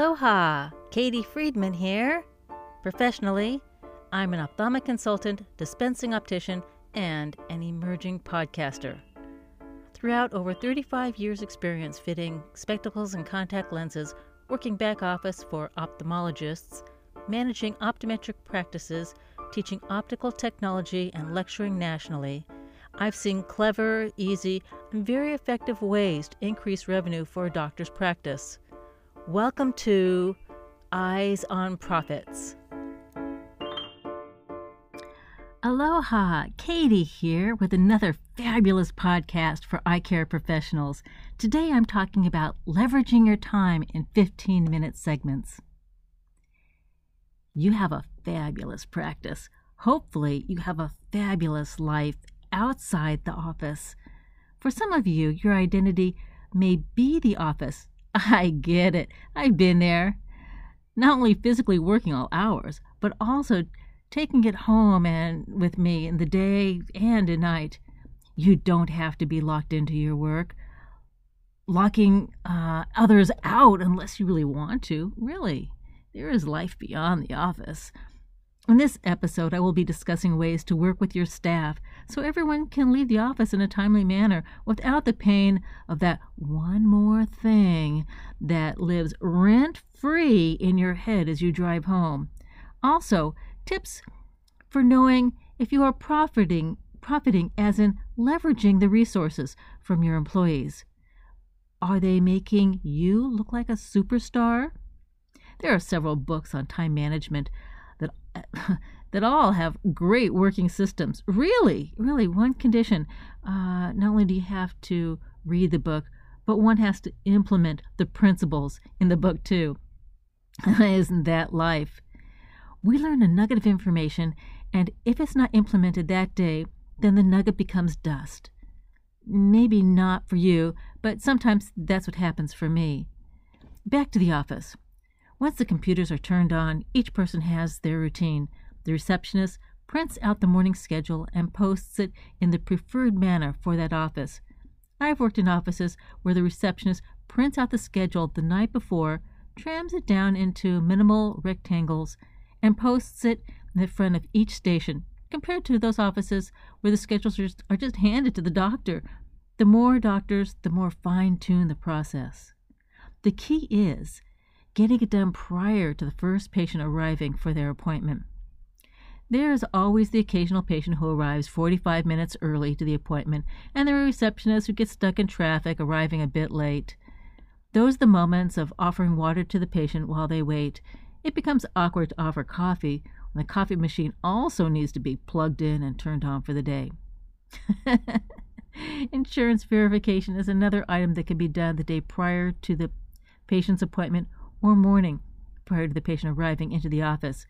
Aloha! Katie Friedman here. Professionally, I'm an ophthalmic consultant, dispensing optician, and an emerging podcaster. Throughout over 35 years' experience fitting spectacles and contact lenses, working back office for ophthalmologists, managing optometric practices, teaching optical technology, and lecturing nationally, I've seen clever, easy, and very effective ways to increase revenue for a doctor's practice. Welcome to Eyes on Profits. Aloha, Katie here with another fabulous podcast for eye care professionals. Today I'm talking about leveraging your time in 15 minute segments. You have a fabulous practice. Hopefully, you have a fabulous life outside the office. For some of you, your identity may be the office. I get it. I've been there. Not only physically working all hours, but also taking it home and with me in the day and at night. You don't have to be locked into your work, locking uh, others out unless you really want to. Really, there is life beyond the office. In this episode, I will be discussing ways to work with your staff so everyone can leave the office in a timely manner without the pain of that one more thing that lives rent free in your head as you drive home. Also, tips for knowing if you are profiting profiting as in leveraging the resources from your employees. Are they making you look like a superstar? There are several books on time management that all have great working systems. Really, really, one condition: uh, not only do you have to read the book, but one has to implement the principles in the book too. Isn't that life? We learn a nugget of information, and if it's not implemented that day, then the nugget becomes dust. Maybe not for you, but sometimes that's what happens for me. Back to the office. Once the computers are turned on, each person has their routine. The receptionist prints out the morning schedule and posts it in the preferred manner for that office. I've worked in offices where the receptionist prints out the schedule the night before, trams it down into minimal rectangles, and posts it in the front of each station, compared to those offices where the schedules are just, are just handed to the doctor. The more doctors, the more fine tuned the process. The key is getting it done prior to the first patient arriving for their appointment. There is always the occasional patient who arrives 45 minutes early to the appointment, and the receptionist who gets stuck in traffic arriving a bit late. Those are the moments of offering water to the patient while they wait. It becomes awkward to offer coffee when the coffee machine also needs to be plugged in and turned on for the day. Insurance verification is another item that can be done the day prior to the patient's appointment or morning prior to the patient arriving into the office.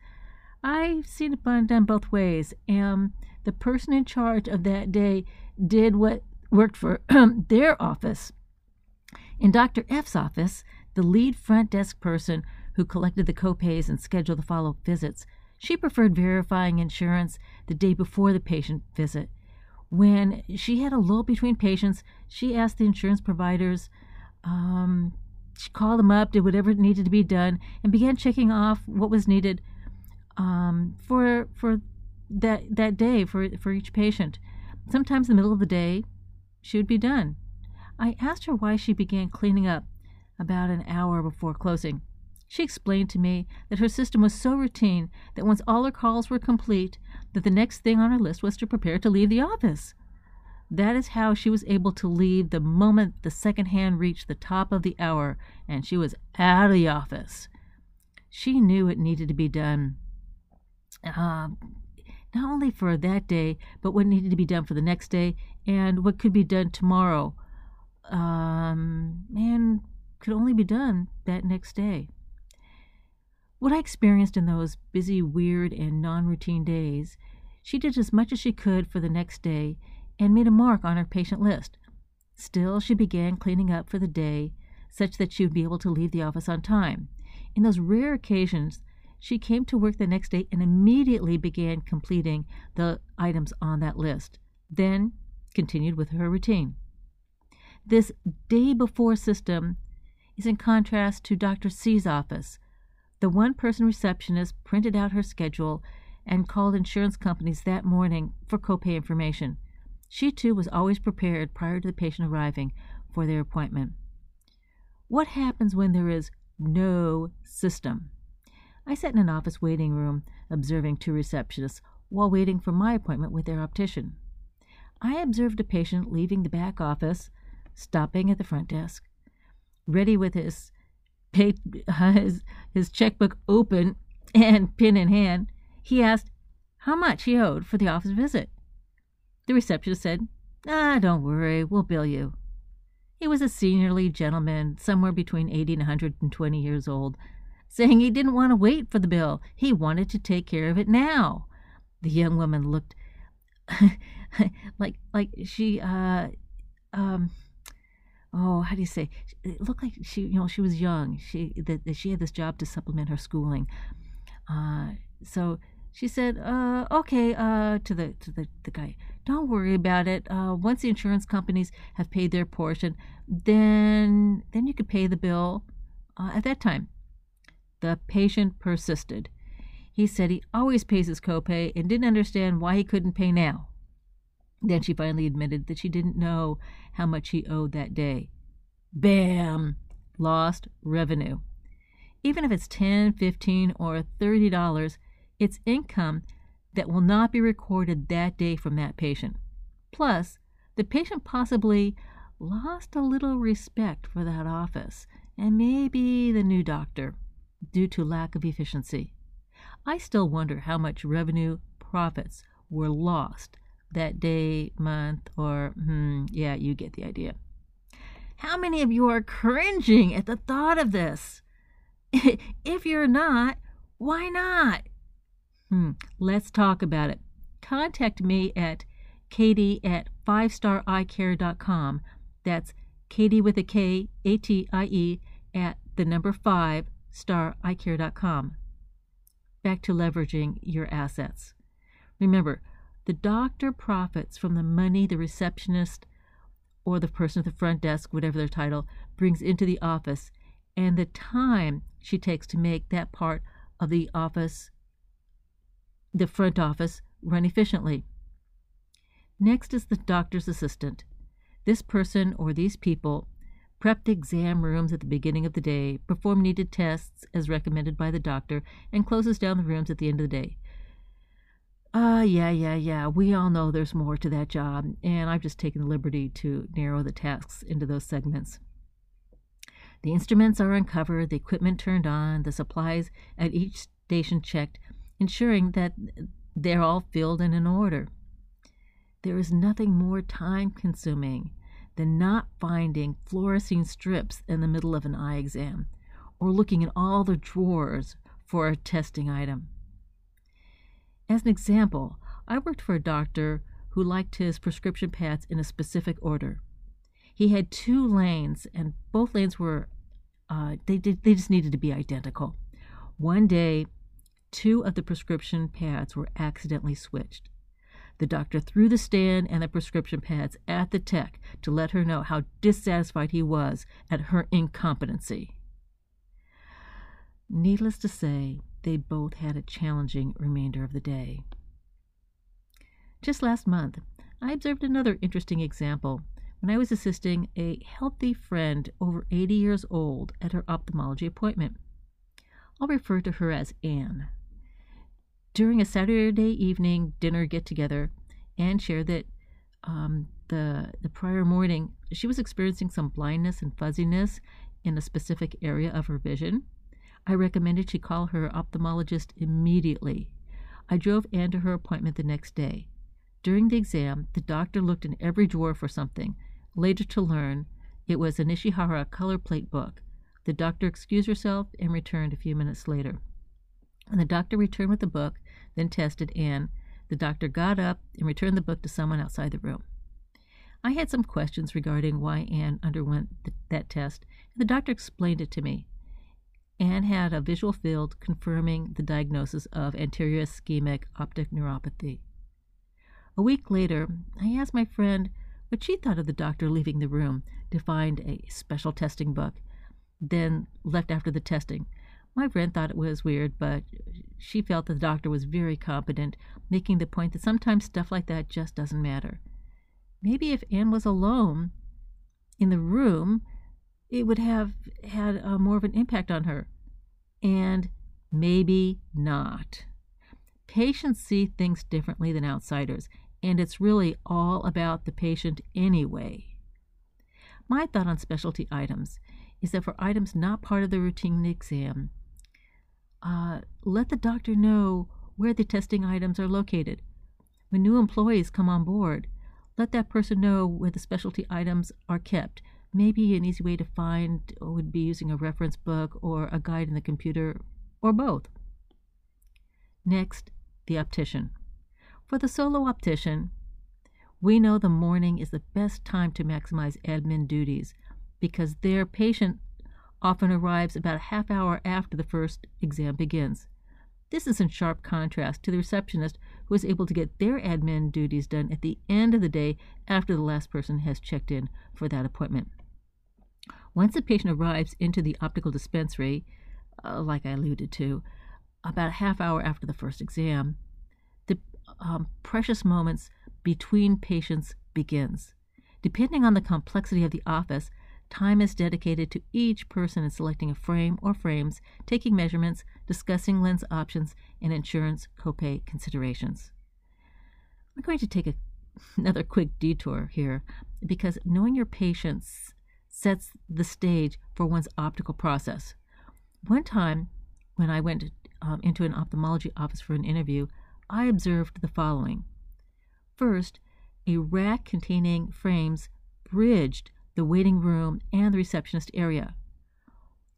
I've seen it done both ways, and the person in charge of that day did what worked for their office. In Dr. F's office, the lead front desk person who collected the copays and scheduled the follow up visits, she preferred verifying insurance the day before the patient visit. When she had a lull between patients, she asked the insurance providers um, she called them up, did whatever needed to be done, and began checking off what was needed um, for for that that day for for each patient. Sometimes in the middle of the day, she would be done. I asked her why she began cleaning up about an hour before closing. She explained to me that her system was so routine that once all her calls were complete, that the next thing on her list was to prepare to leave the office. That is how she was able to leave the moment the second hand reached the top of the hour and she was out of the office. She knew it needed to be done. Uh, not only for that day, but what needed to be done for the next day and what could be done tomorrow. Um, and could only be done that next day. What I experienced in those busy, weird, and non routine days, she did as much as she could for the next day and made a mark on her patient list. Still, she began cleaning up for the day such that she would be able to leave the office on time. In those rare occasions, she came to work the next day and immediately began completing the items on that list, then continued with her routine. This day before system is in contrast to Dr. C's office. The one person receptionist printed out her schedule and called insurance companies that morning for copay information. She too was always prepared prior to the patient arriving for their appointment. What happens when there is no system? I sat in an office waiting room observing two receptionists while waiting for my appointment with their optician. I observed a patient leaving the back office, stopping at the front desk, ready with his pay, uh, his, his checkbook open and pen in hand. He asked how much he owed for the office visit. The receptionist said, Ah, don't worry, we'll bill you. He was a seniorly gentleman, somewhere between 80 and 120 years old, saying he didn't want to wait for the bill. He wanted to take care of it now. The young woman looked like like she uh um oh how do you say it looked like she you know she was young she that, that she had this job to supplement her schooling uh so she said uh okay uh to the to the, the guy don't worry about it uh once the insurance companies have paid their portion then then you could pay the bill uh, at that time the patient persisted he said he always pays his copay and didn't understand why he couldn't pay now then she finally admitted that she didn't know how much he owed that day. Bam! Lost revenue. Even if it's 10, 15, or $30, it's income that will not be recorded that day from that patient. Plus, the patient possibly lost a little respect for that office and maybe the new doctor due to lack of efficiency. I still wonder how much revenue profits were lost that day, month, or hmm, yeah, you get the idea. How many of you are cringing at the thought of this? if you're not, why not? Hmm, let's talk about it. Contact me at katie at fivestareyecare.com. That's Katie with a K, A T I E, at the number five star stareyecare.com. Back to leveraging your assets. Remember, the doctor profits from the money the receptionist or the person at the front desk, whatever their title, brings into the office and the time she takes to make that part of the office, the front office, run efficiently. Next is the doctor's assistant. This person or these people prep the exam rooms at the beginning of the day, perform needed tests as recommended by the doctor, and closes down the rooms at the end of the day. Ah, uh, yeah, yeah, yeah. We all know there's more to that job, and I've just taken the liberty to narrow the tasks into those segments. The instruments are uncovered, the equipment turned on, the supplies at each station checked, ensuring that they're all filled and in order. There is nothing more time consuming than not finding fluorescein strips in the middle of an eye exam or looking in all the drawers for a testing item. As an example, I worked for a doctor who liked his prescription pads in a specific order. He had two lanes, and both lanes were, uh, they, did, they just needed to be identical. One day, two of the prescription pads were accidentally switched. The doctor threw the stand and the prescription pads at the tech to let her know how dissatisfied he was at her incompetency. Needless to say, they both had a challenging remainder of the day. Just last month, I observed another interesting example when I was assisting a healthy friend over 80 years old at her ophthalmology appointment. I'll refer to her as Anne. During a Saturday evening dinner get together, Anne shared that um, the, the prior morning she was experiencing some blindness and fuzziness in a specific area of her vision. I recommended she call her ophthalmologist immediately. I drove Anne to her appointment the next day. During the exam, the doctor looked in every drawer for something, later to learn it was an Ishihara color plate book. The doctor excused herself and returned a few minutes later. When the doctor returned with the book, then tested Anne, the doctor got up and returned the book to someone outside the room. I had some questions regarding why Anne underwent th- that test, and the doctor explained it to me and had a visual field confirming the diagnosis of anterior ischemic optic neuropathy. A week later, I asked my friend what she thought of the doctor leaving the room to find a special testing book. then left after the testing. My friend thought it was weird, but she felt that the doctor was very competent, making the point that sometimes stuff like that just doesn't matter. Maybe if Anne was alone in the room, it would have had uh, more of an impact on her. And maybe not. Patients see things differently than outsiders, and it's really all about the patient anyway. My thought on specialty items is that for items not part of the routine exam, uh, let the doctor know where the testing items are located. When new employees come on board, let that person know where the specialty items are kept. Maybe an easy way to find would be using a reference book or a guide in the computer, or both. Next, the optician. For the solo optician, we know the morning is the best time to maximize admin duties because their patient often arrives about a half hour after the first exam begins. This is in sharp contrast to the receptionist who is able to get their admin duties done at the end of the day after the last person has checked in for that appointment. Once the patient arrives into the optical dispensary, uh, like I alluded to, about a half hour after the first exam, the um, precious moments between patients begins. Depending on the complexity of the office, Time is dedicated to each person in selecting a frame or frames, taking measurements, discussing lens options, and insurance copay considerations. I'm going to take a, another quick detour here because knowing your patients sets the stage for one's optical process. One time, when I went um, into an ophthalmology office for an interview, I observed the following. First, a rack containing frames bridged the waiting room, and the receptionist area.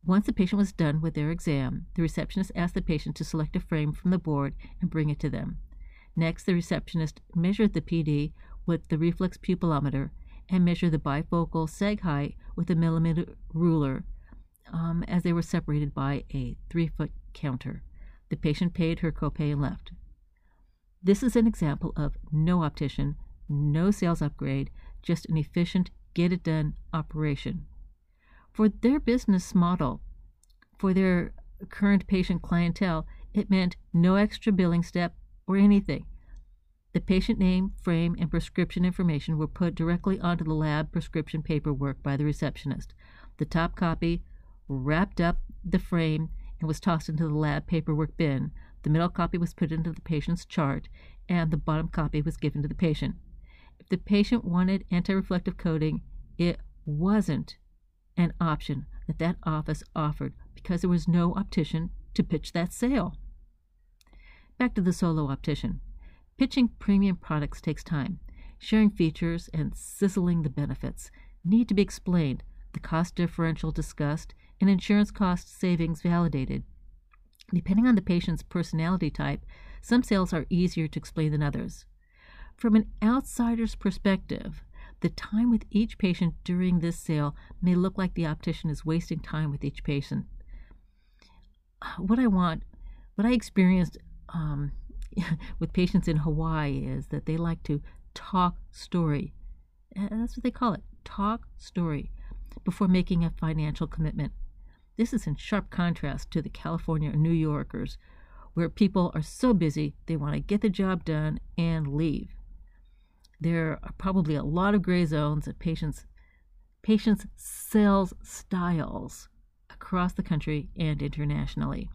Once the patient was done with their exam, the receptionist asked the patient to select a frame from the board and bring it to them. Next, the receptionist measured the PD with the reflex pupillometer and measured the bifocal seg height with a millimeter ruler um, as they were separated by a three foot counter. The patient paid her copay and left. This is an example of no optician, no sales upgrade, just an efficient get it done operation. For their business model, for their current patient clientele, it meant no extra billing step or anything. The patient name, frame, and prescription information were put directly onto the lab prescription paperwork by the receptionist. The top copy wrapped up the frame and was tossed into the lab paperwork bin. The middle copy was put into the patient's chart, and the bottom copy was given to the patient. If the patient wanted anti-reflective coating, it wasn't an option that that office offered because there was no optician to pitch that sale. Back to the solo optician. Pitching premium products takes time. Sharing features and sizzling the benefits need to be explained, the cost differential discussed, and insurance cost savings validated. Depending on the patient's personality type, some sales are easier to explain than others. From an outsider's perspective, the time with each patient during this sale may look like the optician is wasting time with each patient. What I want, what I experienced um, with patients in Hawaii is that they like to talk story. And that's what they call it talk story before making a financial commitment. This is in sharp contrast to the California or New Yorkers, where people are so busy they want to get the job done and leave. There are probably a lot of gray zones of patients patients sales styles across the country and internationally.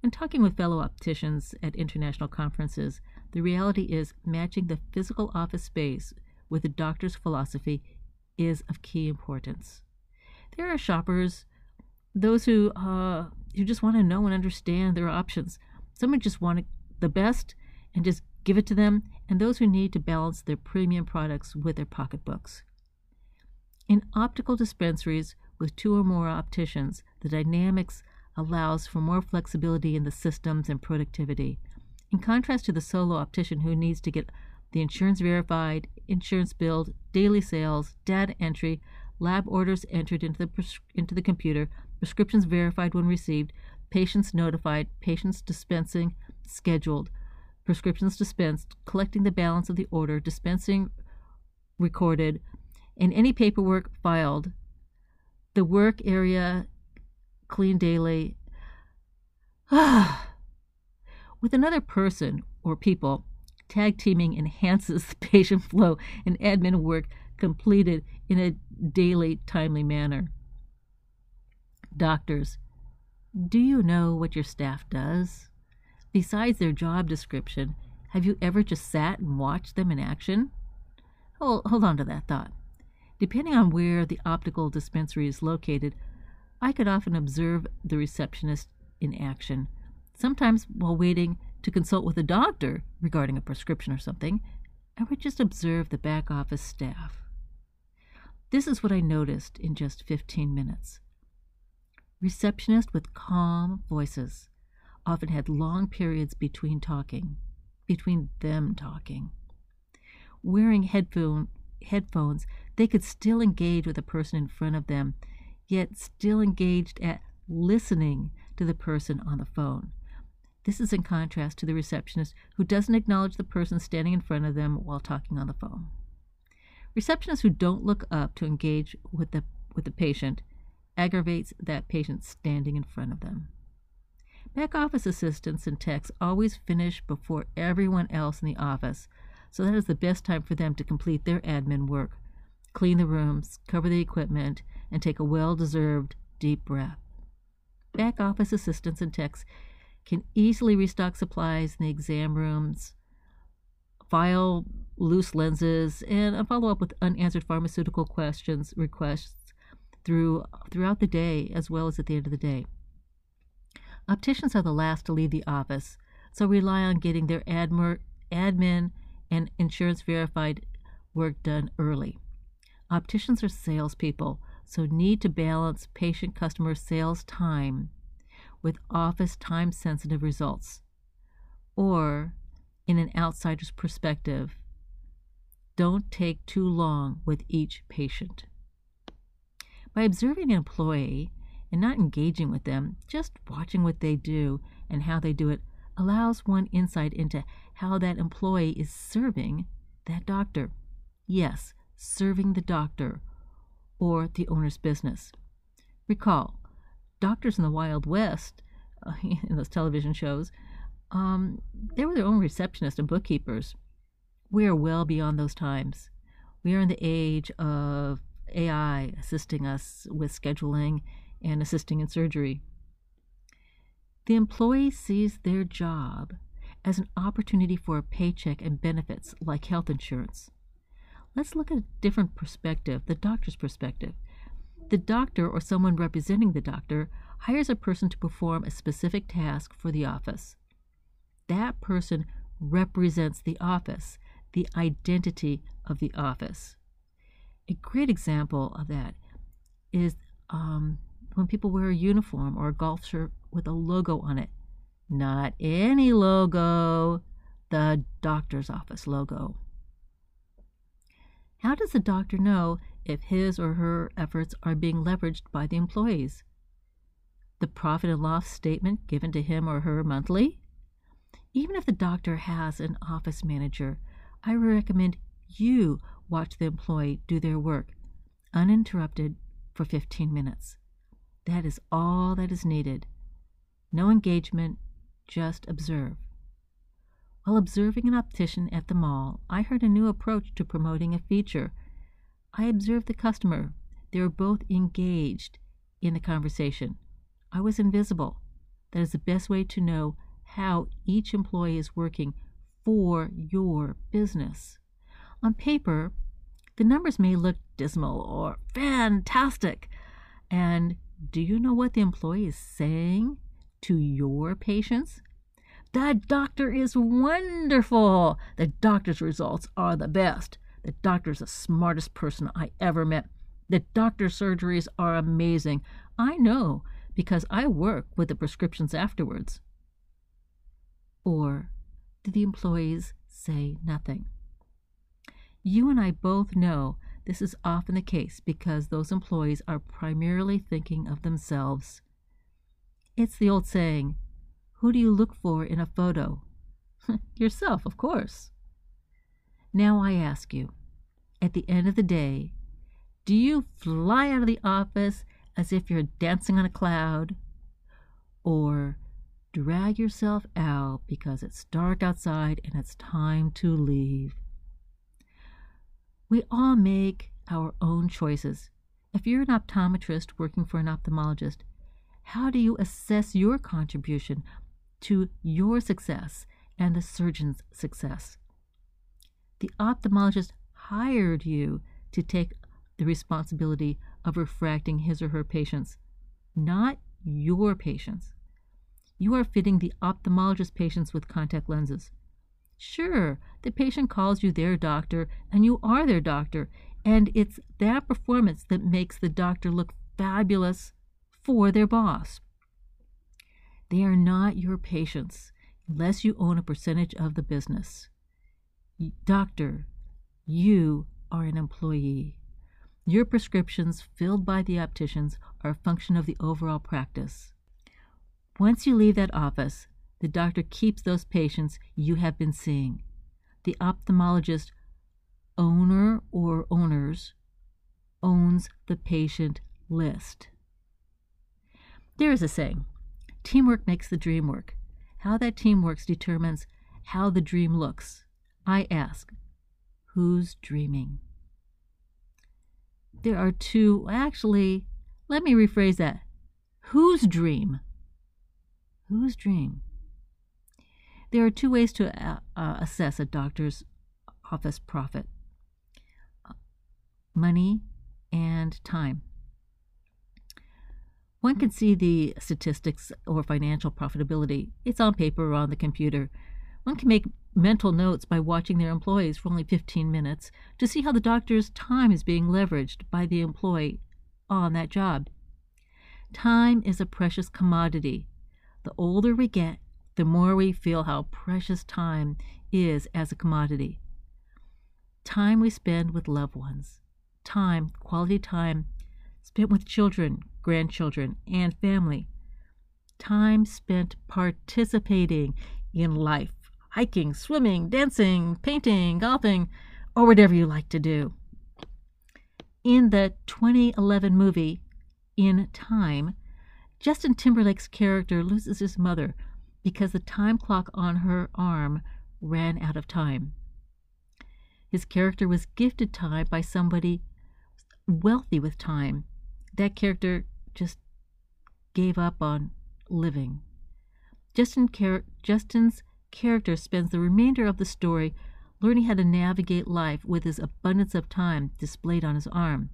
When talking with fellow opticians at international conferences, the reality is matching the physical office space with the doctor's philosophy is of key importance. There are shoppers, those who uh, who just want to know and understand their options. Some just want the best and just give it to them, and those who need to balance their premium products with their pocketbooks. In optical dispensaries with two or more opticians, the dynamics allows for more flexibility in the systems and productivity. In contrast to the solo optician who needs to get the insurance verified, insurance billed, daily sales, data entry, lab orders entered into the, pres- into the computer, prescriptions verified when received, patients notified, patients dispensing scheduled, prescriptions dispensed, collecting the balance of the order, dispensing recorded, and any paperwork filed. The work area clean daily. With another person or people, tag teaming enhances the patient flow and admin work completed in a daily, timely manner. Doctors, do you know what your staff does? Besides their job description, have you ever just sat and watched them in action? Hold, hold on to that thought. Depending on where the optical dispensary is located, I could often observe the receptionist in action, sometimes while waiting to consult with a doctor regarding a prescription or something. I would just observe the back office staff. This is what I noticed in just 15 minutes. Receptionists with calm voices often had long periods between talking, between them talking. Wearing headphone, headphones, they could still engage with the person in front of them, yet still engaged at listening to the person on the phone. This is in contrast to the receptionist who doesn't acknowledge the person standing in front of them while talking on the phone. Receptionists who don't look up to engage with the, with the patient aggravates that patient standing in front of them. Back office assistants and techs always finish before everyone else in the office, so that is the best time for them to complete their admin work, clean the rooms, cover the equipment, and take a well deserved deep breath. Back office assistants and techs can easily restock supplies in the exam rooms, file loose lenses, and follow up with unanswered pharmaceutical questions requests through throughout the day as well as at the end of the day. Opticians are the last to leave the office, so rely on getting their admir- admin and insurance verified work done early. Opticians are salespeople, so need to balance patient customer sales time with office time sensitive results. Or, in an outsider's perspective, don't take too long with each patient. By observing an employee and not engaging with them, just watching what they do and how they do it allows one insight into how that employee is serving that doctor. Yes, serving the doctor or the owner's business. Recall, doctors in the Wild West, uh, in those television shows, um, they were their own receptionists and bookkeepers. We are well beyond those times. We are in the age of AI assisting us with scheduling and assisting in surgery. The employee sees their job as an opportunity for a paycheck and benefits like health insurance. Let's look at a different perspective, the doctor's perspective. The doctor or someone representing the doctor hires a person to perform a specific task for the office. That person represents the office, the identity of the office. A great example of that is um, when people wear a uniform or a golf shirt with a logo on it. Not any logo, the doctor's office logo. How does the doctor know if his or her efforts are being leveraged by the employees? The profit and loss statement given to him or her monthly? Even if the doctor has an office manager, I recommend you watch the employee do their work uninterrupted for 15 minutes. That is all that is needed. No engagement, just observe. While observing an optician at the mall, I heard a new approach to promoting a feature. I observed the customer. They were both engaged in the conversation. I was invisible. That is the best way to know how each employee is working for your business. On paper, the numbers may look dismal or fantastic. And do you know what the employee is saying to your patients? That doctor is wonderful. The doctor's results are the best. The doctor's the smartest person I ever met. The doctor's surgeries are amazing. I know because I work with the prescriptions afterwards. Or do the employees say nothing? You and I both know this is often the case because those employees are primarily thinking of themselves. It's the old saying who do you look for in a photo? Yourself, of course. Now I ask you, at the end of the day, do you fly out of the office as if you're dancing on a cloud, or drag yourself out because it's dark outside and it's time to leave. We all make our own choices. If you're an optometrist working for an ophthalmologist, how do you assess your contribution to your success and the surgeon's success? The ophthalmologist hired you to take the responsibility of refracting his or her patients, not your patients. You are fitting the ophthalmologist patients with contact lenses. Sure, the patient calls you their doctor, and you are their doctor, and it's that performance that makes the doctor look fabulous for their boss. They are not your patients unless you own a percentage of the business. Doctor, you are an employee. Your prescriptions filled by the opticians are a function of the overall practice. Once you leave that office, the doctor keeps those patients you have been seeing. The ophthalmologist, owner or owners, owns the patient list. There is a saying teamwork makes the dream work. How that team works determines how the dream looks. I ask, who's dreaming? There are two, actually, let me rephrase that. Whose dream? Whose dream? There are two ways to uh, uh, assess a doctor's office profit money and time. One can see the statistics or financial profitability. It's on paper or on the computer. One can make mental notes by watching their employees for only 15 minutes to see how the doctor's time is being leveraged by the employee on that job. Time is a precious commodity. The older we get, the more we feel how precious time is as a commodity. Time we spend with loved ones, time, quality time spent with children, grandchildren, and family, time spent participating in life, hiking, swimming, dancing, painting, golfing, or whatever you like to do. In the 2011 movie In Time, Justin Timberlake's character loses his mother because the time clock on her arm ran out of time. His character was gifted time by somebody wealthy with time. That character just gave up on living. Justin Justin's character spends the remainder of the story learning how to navigate life with his abundance of time displayed on his arm.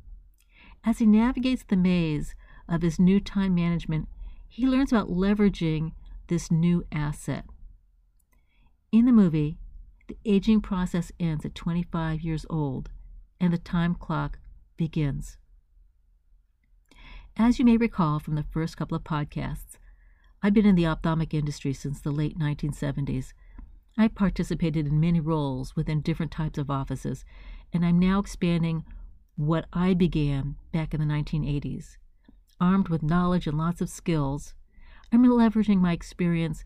As he navigates the maze of his new time management, he learns about leveraging this new asset. In the movie, the aging process ends at 25 years old and the time clock begins. As you may recall from the first couple of podcasts, I've been in the ophthalmic industry since the late 1970s. I participated in many roles within different types of offices, and I'm now expanding what I began back in the 1980s. Armed with knowledge and lots of skills, I'm leveraging my experience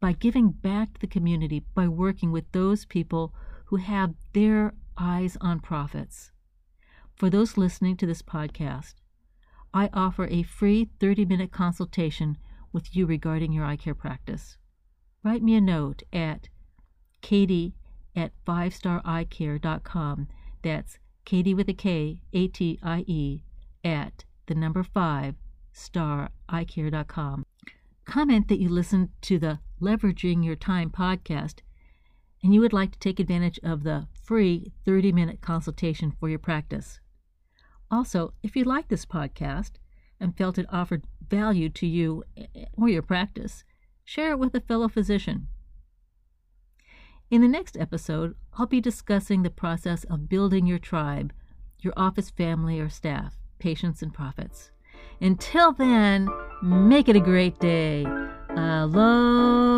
by giving back to the community by working with those people who have their eyes on profits. For those listening to this podcast, I offer a free 30 minute consultation with you regarding your eye care practice. Write me a note at katie at 5stareyecare.com. That's Katie with a K, A T I E, at the number 5 stareyecare.com. Comment that you listened to the Leveraging Your Time podcast and you would like to take advantage of the free 30 minute consultation for your practice. Also, if you like this podcast and felt it offered value to you eh, or your practice, share it with a fellow physician. In the next episode, I'll be discussing the process of building your tribe, your office family or staff, patients and profits. Until then, make it a great day. Aloha.